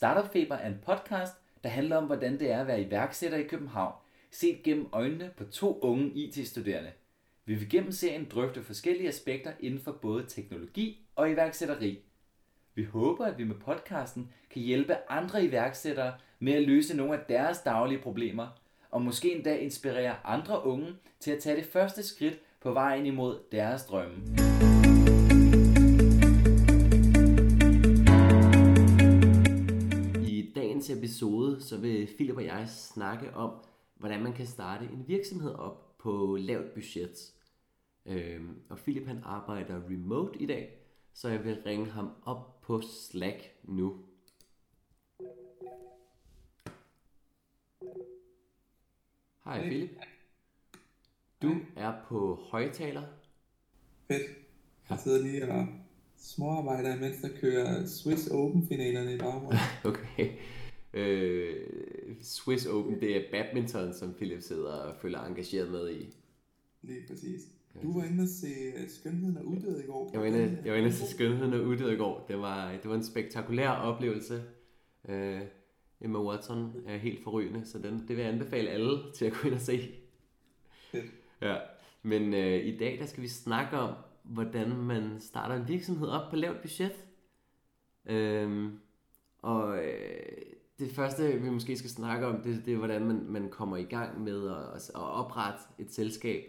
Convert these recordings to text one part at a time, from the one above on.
Startup Feber er en podcast, der handler om, hvordan det er at være iværksætter i København, set gennem øjnene på to unge IT-studerende. Vi vil gennem serien drøfte forskellige aspekter inden for både teknologi og iværksætteri. Vi håber, at vi med podcasten kan hjælpe andre iværksættere med at løse nogle af deres daglige problemer, og måske endda inspirere andre unge til at tage det første skridt på vejen imod deres drømme. Dagens episode så vil Philip og jeg snakke om, hvordan man kan starte en virksomhed op på lavt budget. Øhm, og Philip han arbejder remote i dag, så jeg vil ringe ham op på Slack nu. Hej Philip. Du er på højtaler. Fedt. Jeg sidder lige og småarbejder, mens der kører Swiss Open-finalerne i baggrunden. Okay. Øh, Swiss Open, det er badminton, som Philip sidder og føler engageret med i. Lige præcis. Du var inde og se øh, Skønheden og Uddød i går. Jeg var inde, jeg var inde og se Skønheden og Uddød i går. Det var, det var en spektakulær oplevelse. Øh, Emma Watson er helt forrygende, så den, det vil jeg anbefale alle til at gå ind og se. Ja, men øh, i dag der skal vi snakke om, hvordan man starter en virksomhed op på lavt budget. Øhm, og øh, det første, vi måske skal snakke om, det, det er, hvordan man, man kommer i gang med at, at oprette et selskab,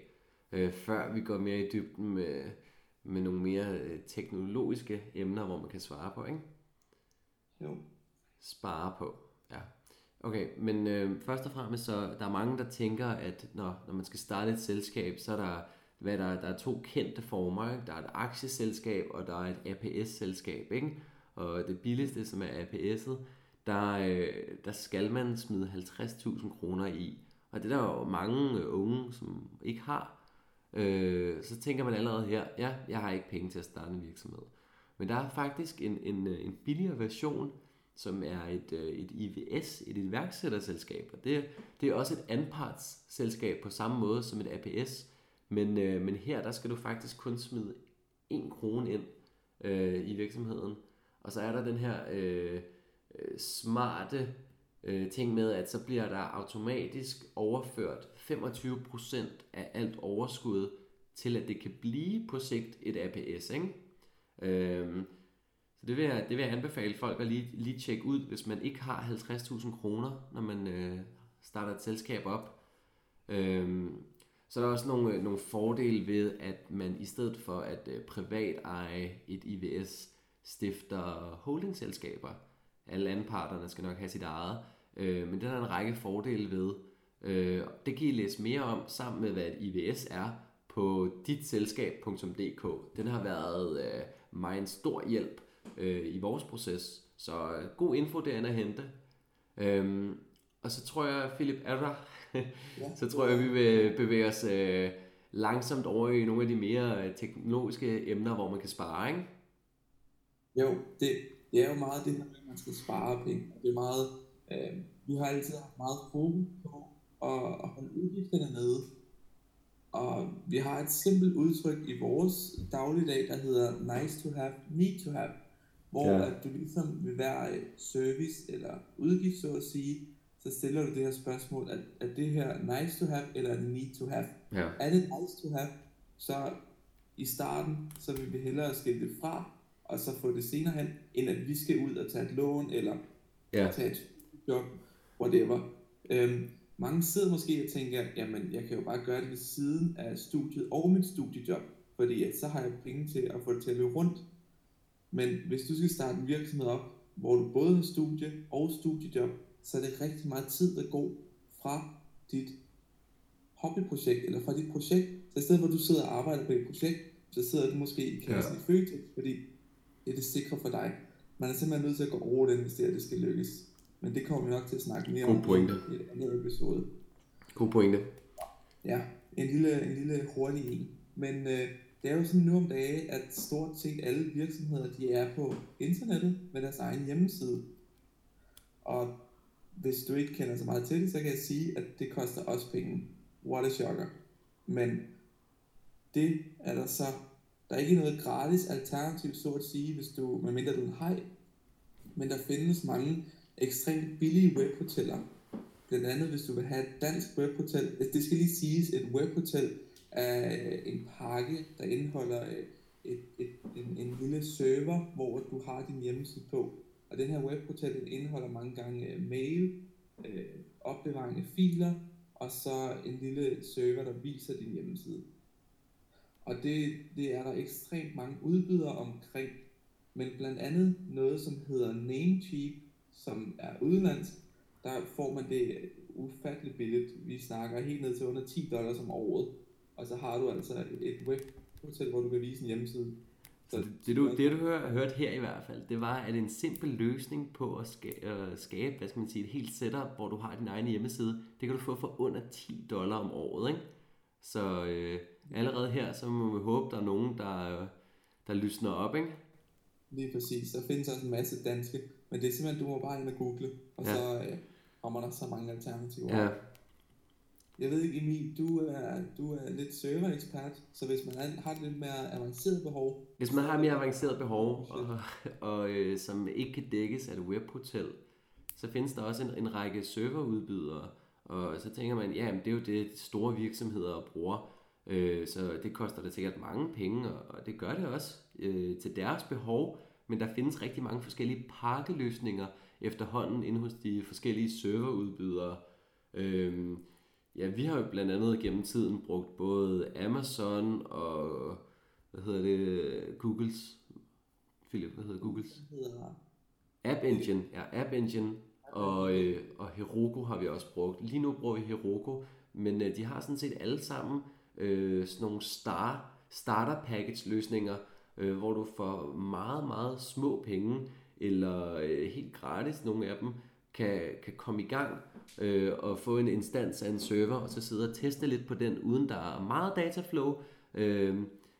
øh, før vi går mere i dybden med, med nogle mere øh, teknologiske emner, hvor man kan svare på, ikke? Jo. Spare på, ja. Okay, men øh, først og fremmest så, der er mange, der tænker, at når, når man skal starte et selskab, så er der, hvad der, der er to kendte former. Ikke? Der er et aktieselskab, og der er et APS-selskab. Ikke? Og det billigste, som er APS'et, der, øh, der skal man smide 50.000 kroner i. Og det er der jo mange øh, unge, som ikke har. Øh, så tænker man allerede her, ja, jeg har ikke penge til at starte en virksomhed. Men der er faktisk en, en, øh, en billigere version, som er et, øh, et IVS, et iværksætterselskab. Og det, det er også et anpartsselskab på samme måde som et APS. Men, øh, men her der skal du faktisk kun smide 1 krone ind øh, i virksomheden. Og så er der den her øh, øh, smarte øh, ting med, at så bliver der automatisk overført 25% af alt overskud til, at det kan blive på sigt et APS. Ikke? Øhm, så det vil, jeg, det vil jeg anbefale folk at lige, lige tjekke ud, hvis man ikke har 50.000 kroner, når man øh, starter et selskab op. Øhm, så er der også nogle, øh, nogle fordele ved, at man i stedet for at øh, privat eje et IVS, stifter holdingselskaber. Alle anparterne skal nok have sit eget, øh, men det er der en række fordele ved. Øh, det kan I læse mere om sammen med, hvad et IVS er på ditselskab.dk. Den har været øh, mig en stor hjælp øh, i vores proces. Så øh, god info derinde at hente. Øhm, og så tror jeg, Philip, er der? Ja. så tror jeg, vi vil bevæge os øh, langsomt over i nogle af de mere øh, teknologiske emner, hvor man kan spare, ikke? Jo, det, det er jo meget det her med, at man skal spare penge. Det er meget, øh, vi har altid haft meget fokus på at, at holde udgifterne nede. Og vi har et simpelt udtryk i vores dagligdag, der hedder nice to have, need to have. Hvor Ja. at du ligesom ved hver øh, service eller udgift, så at sige, så stiller du det her spørgsmål, at er det her nice to have, eller er det need to have? Ja. Er det nice to have, så i starten, så vil vi hellere skille det fra, og så få det senere hen, end at vi skal ud og tage et lån, eller Ja. tage et job, whatever. Øhm, mange sidder måske og tænker, jamen jeg kan jo bare gøre det ved siden af studiet og mit studiejob, fordi at så har jeg penge til at få det til at løbe rundt. Men hvis du skal starte en virksomhed op, hvor du både har studie og studiejob, så er det rigtig meget tid, der går fra dit hobbyprojekt, eller fra dit projekt. Så i stedet for at du sidder og arbejder på et projekt, så sidder du måske i kassen Ja. i Føtex, fordi det er det sikre for dig. Man er simpelthen nødt til at gå over den, hvis det, her, det skal lykkes. Men det kommer vi nok til at snakke mere God om pointe. i et andet episode. God pointe. Ja, en lille, en lille hurtig en. Men øh, det er jo sådan nu om dage, at stort set alle virksomheder, de er på internettet med deres egen hjemmeside. Og hvis du ikke kender så meget til det, så kan jeg sige, at det koster også penge. What a shocker. Men det er der så, der er ikke noget gratis alternativ, så at sige, hvis du, medmindre du er en hej. Men der findes mange ekstremt billige webhoteller. Blandt andet, hvis du vil have et dansk webhotel. Altså, det skal lige siges, et webhotel er en pakke, der indeholder øh, et, et, en, en lille server, hvor du har din hjemmeside på. Og den her webhotel den indeholder mange gange øh, mail, øh, opbevaring af filer, og så en lille server, der viser din hjemmeside. Og det, det er der ekstremt mange udbydere omkring, men blandt andet noget, som hedder Namecheap, som er udenlandsk, der får man det ufatteligt billigt. Vi snakker helt ned til under 10 dollars om året, og så har du altså et webhotel, hvor du kan vise en hjemmeside. Så det, det, du, det du har hørt her i hvert fald, det var, at en simpel løsning på at skabe, skabe hvad skal man sige, et helt setup, hvor du har din egen hjemmeside, det kan du få for under 10 dollar om året, ikke? Så øh, allerede her, så må vi håbe, der er nogen, der, der lysner op, ikke? Lige præcis. Der findes også en masse danske, men det er simpelthen, du må bare ind og google, og ja. så øh, kommer der så mange alternativer. Ja. Jeg ved ikke, Emil, du er, du er lidt server-ekspert, så hvis man har et lidt mere avanceret behov... Hvis man har et mere avanceret behov, og, og øh, som ikke kan dækkes af et webhotel, så findes der også en, en række serverudbydere, og så tænker man, ja, det er jo det, store virksomheder bruger, øh, så det koster da sikkert mange penge, og det gør det også øh, til deres behov, men der findes rigtig mange forskellige pakkeløsninger efterhånden inde hos de forskellige serverudbydere. Øh, ja, vi har jo blandt andet gennem tiden brugt både Amazon og, hvad hedder det, Googles, Philip, hvad hedder Googles? App Engine, ja, App Engine og, øh, og Heroku har vi også brugt. Lige nu bruger vi Heroku, men øh, de har sådan set alle sammen øh, sådan nogle star, starter package løsninger, øh, hvor du får meget, meget små penge, eller øh, helt gratis nogle af dem, kan, kan komme i gang øh, og få en instans af en server, og så sidde og teste lidt på den, uden der er meget dataflow, øh,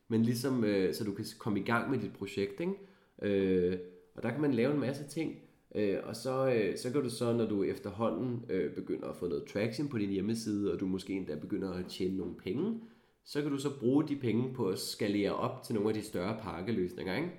men ligesom, øh, så du kan komme i gang med dit projekt, ikke? Øh, og der kan man lave en masse ting, øh, og så, øh, så kan du så, når du efterhånden øh, begynder at få noget traction på din hjemmeside, og du måske endda begynder at tjene nogle penge, så kan du så bruge de penge på at skalere op til nogle af de større pakkeløsninger, ikke?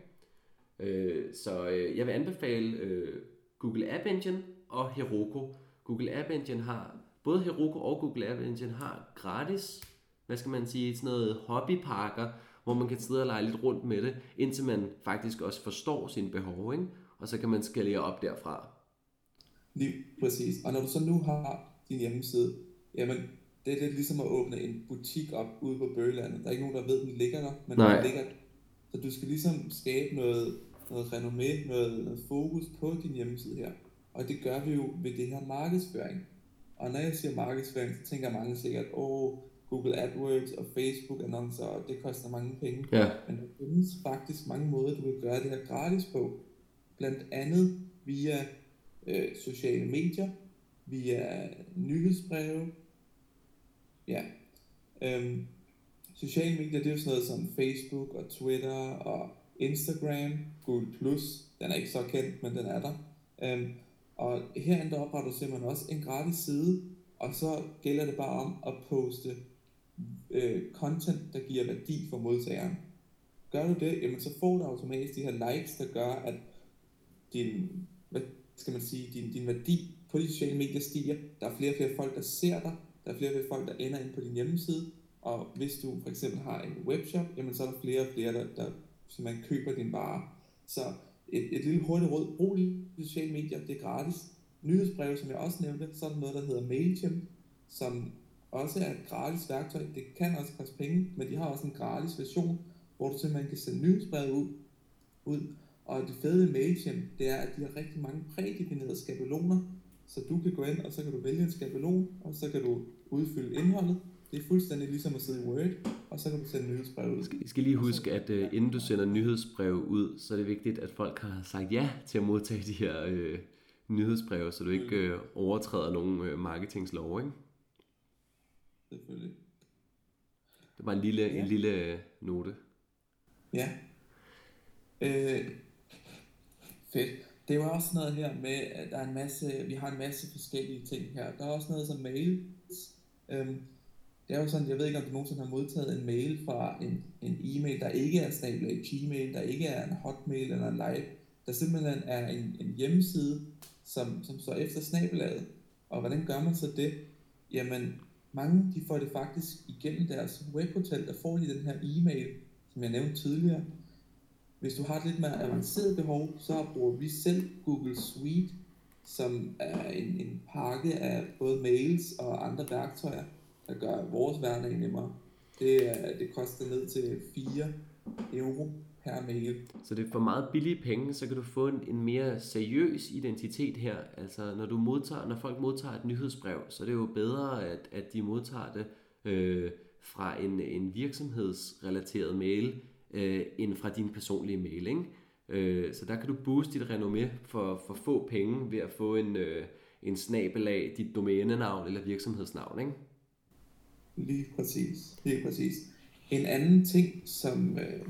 Øh, så øh, jeg vil anbefale øh, Google App Engine og Heroku. Google App Engine har, både Heroku og Google App Engine har gratis, hvad skal man sige, sådan noget hobbypakker, hvor man kan sidde og lege lidt rundt med det, indtil man faktisk også forstår sine behov, ikke? Og så kan man skalere op derfra. Lige præcis. Og når du så nu har din hjemmeside, jamen det er lidt ligesom at åbne en butik op ude på Bøgelandet. Der er ikke nogen, der ved, den ligger der, men Nej. den ligger Så du skal ligesom skabe noget, noget renommé, noget, noget fokus på din hjemmeside her. Og det gør vi jo ved det her markedsføring. Og når jeg siger markedsføring, så tænker mange sikkert, åh, Google AdWords og Facebook annoncer, og det koster mange penge. Ja. Men der findes faktisk mange måder, du kan gøre det her gratis på. Blandt andet via øh, sociale medier, via nyhedsbreve, ja. Øhm, sociale medier, det er jo sådan noget som Facebook og Twitter og Instagram, Google+, Plus. den er ikke så kendt, men den er der. Øhm, og herinde der opretter du simpelthen også en gratis side, og så gælder det bare om at poste øh, content, der giver værdi for modtageren. Gør du det, jamen så får du automatisk de her likes, der gør, at din, hvad skal man sige, din, din værdi på de sociale medier stiger. Der er flere og flere folk, der ser dig. Der er flere og flere folk, der ender ind på din hjemmeside. Og hvis du for eksempel har en webshop, jamen så er der flere og flere, der, der man køber din vare. Så et, et lille hurtigt råd. Brug de sociale medier, det er gratis. Nyhedsbreve, som jeg også nævnte, så er der noget, der hedder MailChimp, som også er et gratis værktøj. Det kan også koste penge, men de har også en gratis version, hvor du simpelthen kan sende nyhedsbreve ud. ud. Og det fede i MailChimp, det er, at de har rigtig mange prædefinerede skabeloner, så du kan gå ind, og så kan du vælge en skabelon, og så kan du udfylde indholdet. Det er fuldstændig ligesom at sidde i Word, og så kan du sende nyhedsbrev ud. I skal lige huske, at uh, inden du sender nyhedsbrev ud, så er det vigtigt, at folk har sagt ja til at modtage de her uh, nyhedsbreve, så du ikke uh, overtræder nogen uh, marketingslov, ikke? Selvfølgelig. Det var en lille, ja. en lille note. Ja. Øh, fedt. Det er jo også noget her med, at der er en masse, vi har en masse forskellige ting her. Der er også noget som mails. Øhm, det er jo sådan, jeg ved ikke, om du nogensinde har modtaget en mail fra en, en e-mail, der ikke er snabel Gmail, der ikke er en hotmail eller en live, der simpelthen er en, en hjemmeside, som, som står efter snabelaget. Og hvordan gør man så det? Jamen, mange de får det faktisk igennem deres webhotel, der får de den her e-mail, som jeg nævnte tidligere. Hvis du har et lidt mere avanceret behov, så bruger vi selv Google Suite, som er en, en pakke af både mails og andre værktøjer, der gør vores hverdag nemmere. Det, er, det koster ned til 4 euro per mail. Så det er for meget billige penge, så kan du få en, en mere seriøs identitet her. Altså når du modtager, når folk modtager et nyhedsbrev, så er det jo bedre, at, at de modtager det øh, fra en, en virksomhedsrelateret mail, øh, end fra din personlige mail. Ikke? Øh, så der kan du booste dit renommé for, for få penge ved at få en, øh, en snabel af dit domænenavn eller virksomhedsnavn. Ikke? Lige præcis. Lige præcis. En anden ting, som, øh,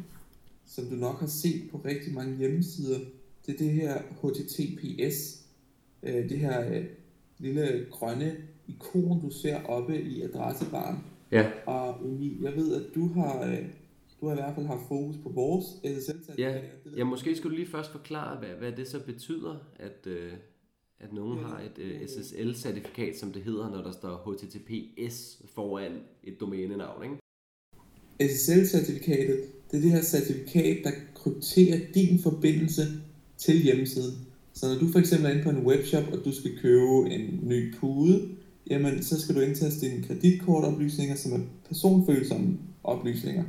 som du nok har set på rigtig mange hjemmesider, det er det her HTTPS. Øh, det her øh, lille grønne ikon, du ser oppe i adressebaren. Ja. Og jeg ved, at du har, øh, du har i hvert fald haft fokus på vores SSL-certifikat. Ja, ja, måske skulle du lige først forklare, hvad, hvad det så betyder, at, øh, at nogen ja, har et øh, SSL-certifikat, som det hedder, når der står HTTPS foran et domænenavn, ikke? SSL-certifikatet, det er det her certifikat, der krypterer din forbindelse til hjemmesiden. Så når du for eksempel er inde på en webshop, og du skal købe en ny pude, jamen så skal du indtaste dine kreditkortoplysninger, som er personfølsomme oplysninger.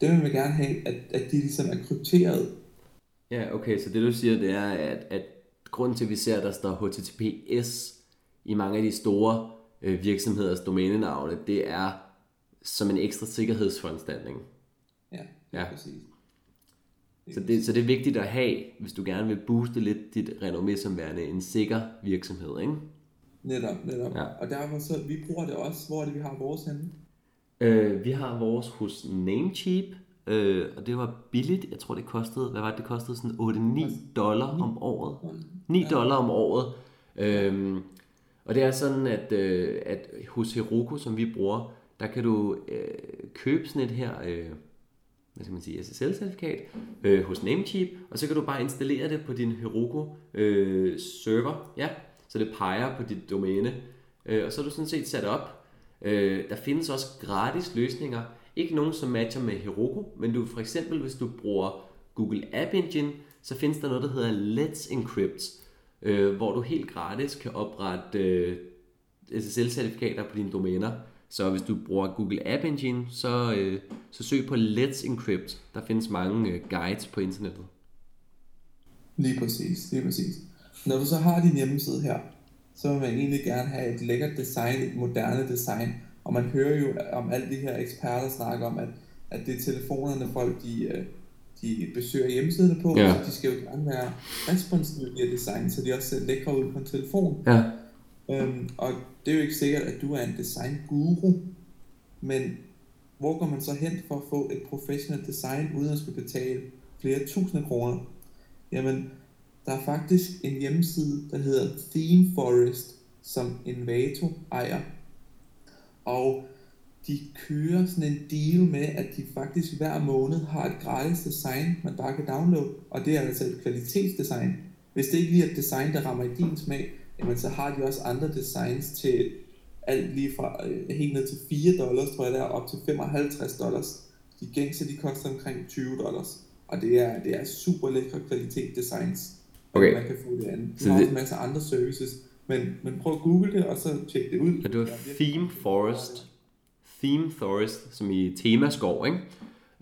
Det vil vi gerne have, at, at de ligesom er krypteret. Ja, okay, så det du siger, det er, at, at grunden til, at vi ser, at der står HTTPS i mange af de store øh, virksomheders domænenavne, det er som en ekstra sikkerhedsforanstaltning. Ja, ja. præcis. Så det, så det er vigtigt at have, hvis du gerne vil booste lidt dit renommé som værende en sikker virksomhed, ikke? Netop, netop. Ja. Og derfor så, vi bruger det også. Hvor det, vi har vores henne? Øh, vi har vores hos Namecheap, øh, og det var billigt. Jeg tror, det kostede, hvad var det, det kostede sådan 8-9 dollar om året. 9 dollar om året. Øh, og det er sådan, at, øh, at hos Heroku, som vi bruger, der kan du øh, købe sådan et her, øh, hvad skal man sige, SSL-certifikat øh, hos Namecheap, og så kan du bare installere det på din Heroku øh, server, ja, så det peger på dit domæne, øh, og så er du sådan set sat op. Øh, der findes også gratis løsninger, ikke nogen som matcher med Heroku, men du for eksempel, hvis du bruger Google App Engine, så findes der noget, der hedder Let's Encrypt, øh, hvor du helt gratis kan oprette øh, SSL-certifikater på dine domæner. Så hvis du bruger Google App Engine, så, øh, så søg på Let's Encrypt. Der findes mange øh, guides på internettet. Lige præcis, lige præcis. Når du så har din hjemmeside her, så vil man egentlig gerne have et lækkert design, et moderne design. Og man hører jo om alle de her eksperter snakke om, at, at det er telefonerne folk, de, øh, de besøger hjemmesiderne på, ja. så de skal jo gerne være responsive i design, så de også ser lækre ud på en telefon. Ja. Øhm, og det er jo ikke sikkert, at du er en design guru, men hvor går man så hen for at få et professionelt design, uden at skulle betale flere tusinde kroner? Jamen, der er faktisk en hjemmeside, der hedder Theme Forest, som Envato ejer. Og de kører sådan en deal med, at de faktisk hver måned har et gratis design, man bare kan downloade, og det er altså et kvalitetsdesign. Hvis det ikke lige er et design, der rammer i din smag, jamen så har de også andre designs til alt lige fra øh, helt ned til 4 dollars, tror jeg der, op til 55 dollars. De gængse, de koster omkring 20 dollars. Og det er, det er super lækre kvalitet designs. Okay. Man kan få det andet. Du har også en masse andre services. Men, men prøv at google det, og så tjek det ud. Ja, det var Theme Forest. Theme Forest, som i temaskov, ikke?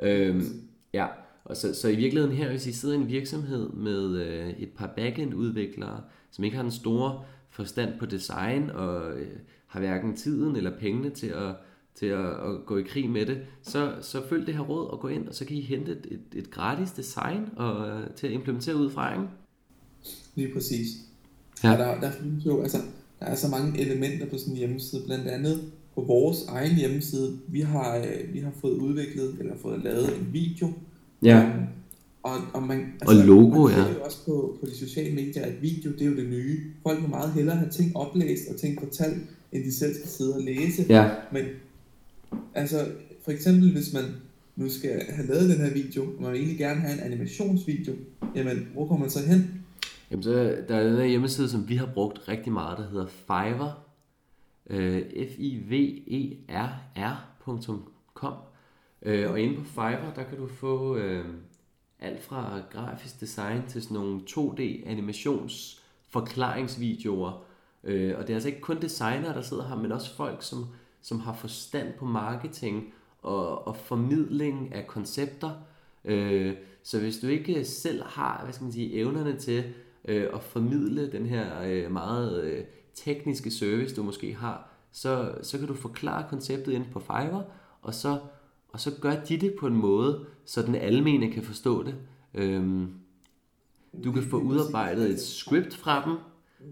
Øhm, ja, og så, så i virkeligheden her, hvis I sidder i en virksomhed med øh, et par backend-udviklere, som ikke har den store forstand på design, og øh, har hverken tiden eller pengene til at, til at, at gå i krig med det, så, så følg det her råd og gå ind, og så kan I hente et, et, et gratis design og, øh, til at implementere ud fra, ikke? Lige præcis. Ja. Og der, der findes jo, altså, der er så mange elementer på sådan en hjemmeside, blandt andet på vores egen hjemmeside, vi har, øh, vi har fået udviklet, eller fået lavet en video, ja. Um, og, og, man, altså, og logo, man ja. jo også på, på de sociale medier, at video, det er jo det nye. Folk vil meget hellere have ting oplæst og ting fortalt, end de selv skal sidde og læse. Ja. Men altså, for eksempel hvis man nu skal have lavet den her video, og man vil egentlig gerne have en animationsvideo, jamen, hvor kommer man så hen? Jamen, så der er den her hjemmeside, som vi har brugt rigtig meget, der hedder Fiverr. Øh, F-I-V-E-R-R.com. Øh, og inde på Fiverr, der kan du få øh, alt fra grafisk design til sådan nogle 2D animations forklaringsvideoer. Øh, og det er altså ikke kun designere, der sidder her, men også folk, som, som har forstand på marketing og, og formidling af koncepter. Øh, så hvis du ikke selv har hvad skal man sige, evnerne til øh, at formidle den her øh, meget øh, tekniske service, du måske har, så, så kan du forklare konceptet ind på Fiverr, og så, og så gør de det på en måde, så den almene kan forstå det. Øhm, du kan få udarbejdet et script fra dem.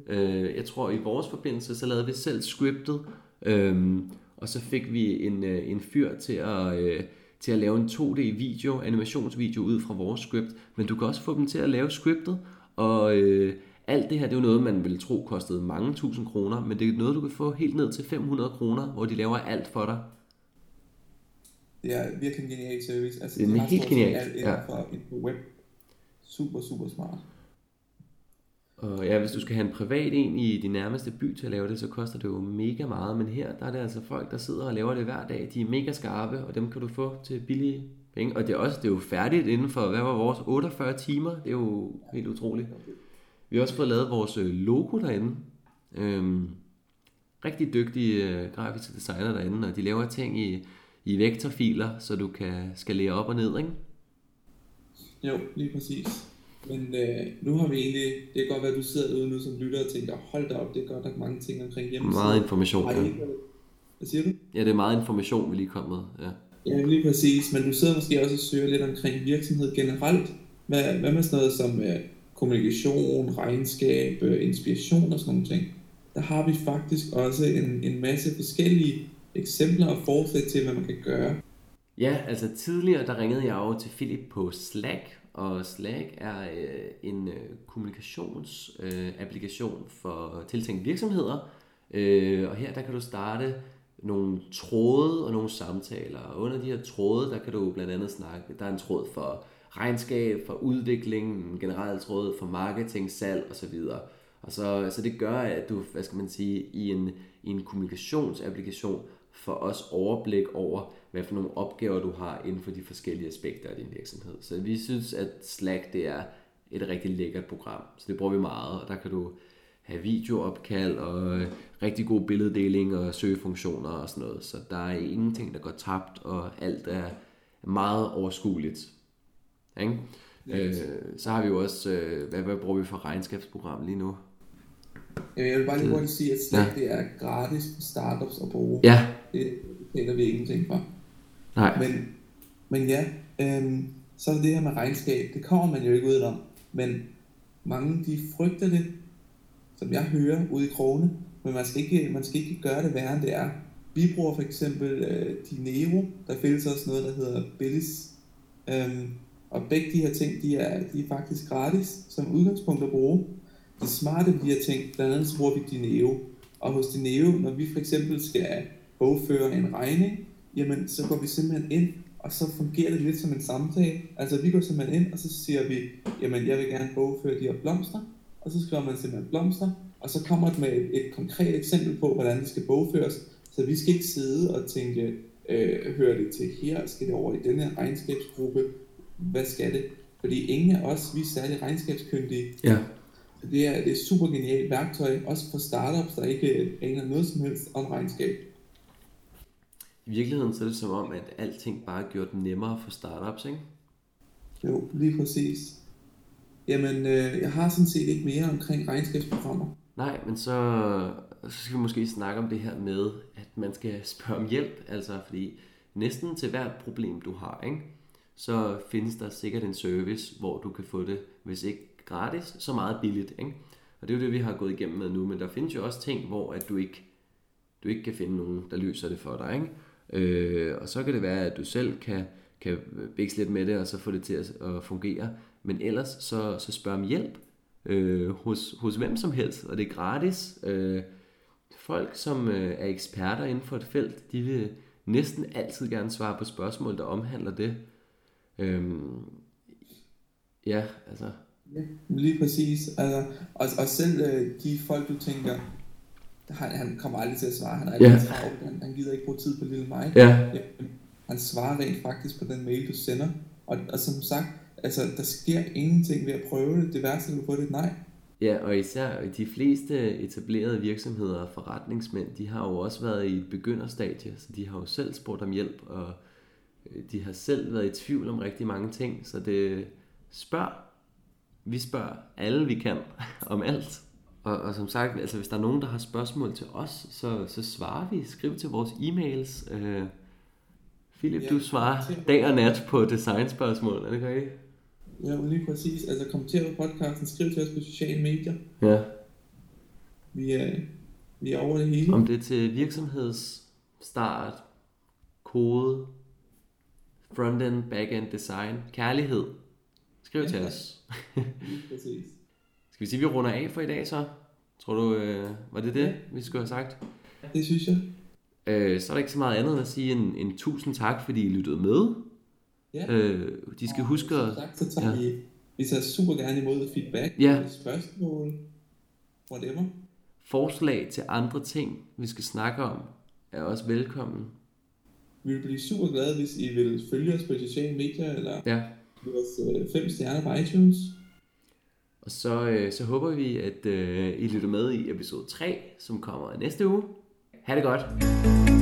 Øh, jeg tror, i vores forbindelse, så lavede vi selv scriptet, øhm, og så fik vi en, øh, en fyr til at, øh, til at lave en 2D-video, animationsvideo ud fra vores script. Men du kan også få dem til at lave scriptet, og øh, alt det her, det er jo noget, man ville tro kostede mange tusind kroner, men det er noget, du kan få helt ned til 500 kroner, hvor de laver alt for dig. Det er virkelig en genial service. Altså, det er de helt genialt. Alt ja. for, web. Super, super smart. Og ja, hvis du skal have en privat en i din nærmeste by til at lave det, så koster det jo mega meget. Men her, der er det altså folk, der sidder og laver det hver dag. De er mega skarpe, og dem kan du få til billige penge. Og det er, også, det er jo færdigt inden for, hvad var vores, 48 timer. Det er jo helt utroligt. Vi har også fået lavet vores øh, logo derinde. Øhm, rigtig dygtige øh, grafiske designer derinde, og de laver ting i, i vektorfiler, så du kan skalere op og ned, ikke? Jo, lige præcis. Men øh, nu har vi egentlig, det kan godt være, at du sidder derude nu som lytter og tænker, hold da op, det er godt nok mange ting omkring hjemmesiden. Meget information, ja. Hvad siger du? Ja, det er meget information, vi lige kom med, ja. Ja, lige præcis, men du sidder måske også og søger lidt omkring virksomhed generelt. Hvad, hvad med sådan noget som øh, kommunikation, regnskab, øh, inspiration og sådan nogle ting? Der har vi faktisk også en, en masse forskellige eksempler og forslag til, hvad man kan gøre. Ja, altså tidligere der ringede jeg over til Philip på Slack, og Slack er øh, en øh, kommunikationsapplikation øh, for tiltænkte virksomheder. Øh, og her der kan du starte nogle tråde og nogle samtaler. Og under de her tråde, der kan du blandt andet snakke, der er en tråd for regnskab, for udvikling, en generel tråd for marketing, salg osv. Og så, så det gør, at du, hvad skal man sige, i en, i en kommunikationsapplikation får også overblik over, hvad for nogle opgaver du har inden for de forskellige aspekter af din virksomhed. Så vi synes, at Slack det er et rigtig lækkert program, så det bruger vi meget, og der kan du have videoopkald og øh, rigtig god billeddeling og søgefunktioner og sådan noget. Så der er ingenting, der går tabt, og alt er meget overskueligt. Ikke? Øh, så har vi jo også, øh, hvad, hvad bruger vi for regnskabsprogram lige nu? Jeg vil bare lige hurtigt sige, at Slack ja. det er gratis for startups at bruge. Ja. Det betaler vi ingenting for. Nej. Men, men ja, øhm, så er det her med regnskab. Det kommer man jo ikke ud om. Men mange de frygter det, som jeg hører ude i krogene. Men man skal ikke, man skal ikke gøre det værre, end det er. Vi bruger for eksempel øh, Dinero. Der findes også noget, der hedder Billis. Øhm, og begge de her ting, de er, de er faktisk gratis som udgangspunkt at bruge. Det smarte vi har tænkt, blandt andet så bruger vi Dineo. Og hos Dineo, når vi for eksempel skal bogføre en regning, jamen så går vi simpelthen ind, og så fungerer det lidt som en samtale. Altså vi går simpelthen ind, og så siger vi, jamen jeg vil gerne bogføre de her blomster, og så skriver man simpelthen blomster, og så kommer det med et, et konkret eksempel på, hvordan det skal bogføres. Så vi skal ikke sidde og tænke, øh, hører det til her, skal det over i denne regnskabsgruppe, hvad skal det? Fordi ingen af os, vi er særlig regnskabskyndige. Ja. Det er, det er super genialt værktøj, også for startups, der ikke aner noget som helst om regnskab. I virkeligheden så er det som om, at alting bare er gjort nemmere for startups, ikke? Jo, lige præcis. Jamen, øh, jeg har sådan set ikke mere omkring regnskabsprogrammer. Nej, men så, så skal vi måske snakke om det her med, at man skal spørge om hjælp. Altså, fordi næsten til hvert problem, du har, ikke? så findes der sikkert en service, hvor du kan få det, hvis ikke gratis, så meget billigt. Ikke? Og det er jo det, vi har gået igennem med nu, men der findes jo også ting, hvor at du ikke, du ikke kan finde nogen, der løser det for dig. Ikke? Øh, og så kan det være, at du selv kan, kan bækse lidt med det, og så få det til at, at fungere. Men ellers så, så spørg om hjælp øh, hos, hos hvem som helst, og det er gratis. Øh, folk, som øh, er eksperter inden for et felt, de vil næsten altid gerne svare på spørgsmål, der omhandler det. Øh, ja, altså, Ja, lige præcis. Altså, og, og selv øh, de folk, du tænker, han, han kommer aldrig til at svare, han er Ja. yeah. travlt, han, han gider ikke bruge tid på lille mig. Ja. Ja, han svarer rent faktisk på den mail, du sender. Og, og som sagt, altså, der sker ingenting ved at prøve det. Det værste, du kan få, det er nej. Ja, og især de fleste etablerede virksomheder og forretningsmænd, de har jo også været i et begynderstadie, så de har jo selv spurgt om hjælp, og øh, de har selv været i tvivl om rigtig mange ting, så det spørg. Vi spørger alle, vi kan, om alt. Og, og som sagt, altså hvis der er nogen, der har spørgsmål til os, så, så svarer vi. Skriv til vores e-mails. Øh, Philip, Ja, du svarer dag og nat på designspørgsmål, er det ikke rigtigt? Ja, lige præcis. Altså, kommenter på podcasten, skriv til os på sociale medier. Ja. Vi er, vi er over det hele. Om det er til virksomhedsstart, kode, frontend, backend, design, kærlighed. Skriv Ja, til tak. os. Præcis. Skal vi sige, at vi runder af for i dag så? Tror du, øh, var det det, vi skulle have sagt? Det synes jeg. Øh, så er der ikke så meget andet end at sige en, en tusind tak, fordi I lyttede med. Ja. Øh, de skal Og huske at... sagt, så tager Ja. vi, vi tager super gerne imod feedback, Ja. spørgsmål, whatever. Forslag til andre ting, vi skal snakke om, er også velkommen. Vi vil blive super glade, hvis I vil følge os på sociale medier, eller Ja. give os øh, fem stjerner på iTunes. Og så, øh, så håber vi, at øh, I lytter med i episode 3, som kommer næste uge. Ha' det godt!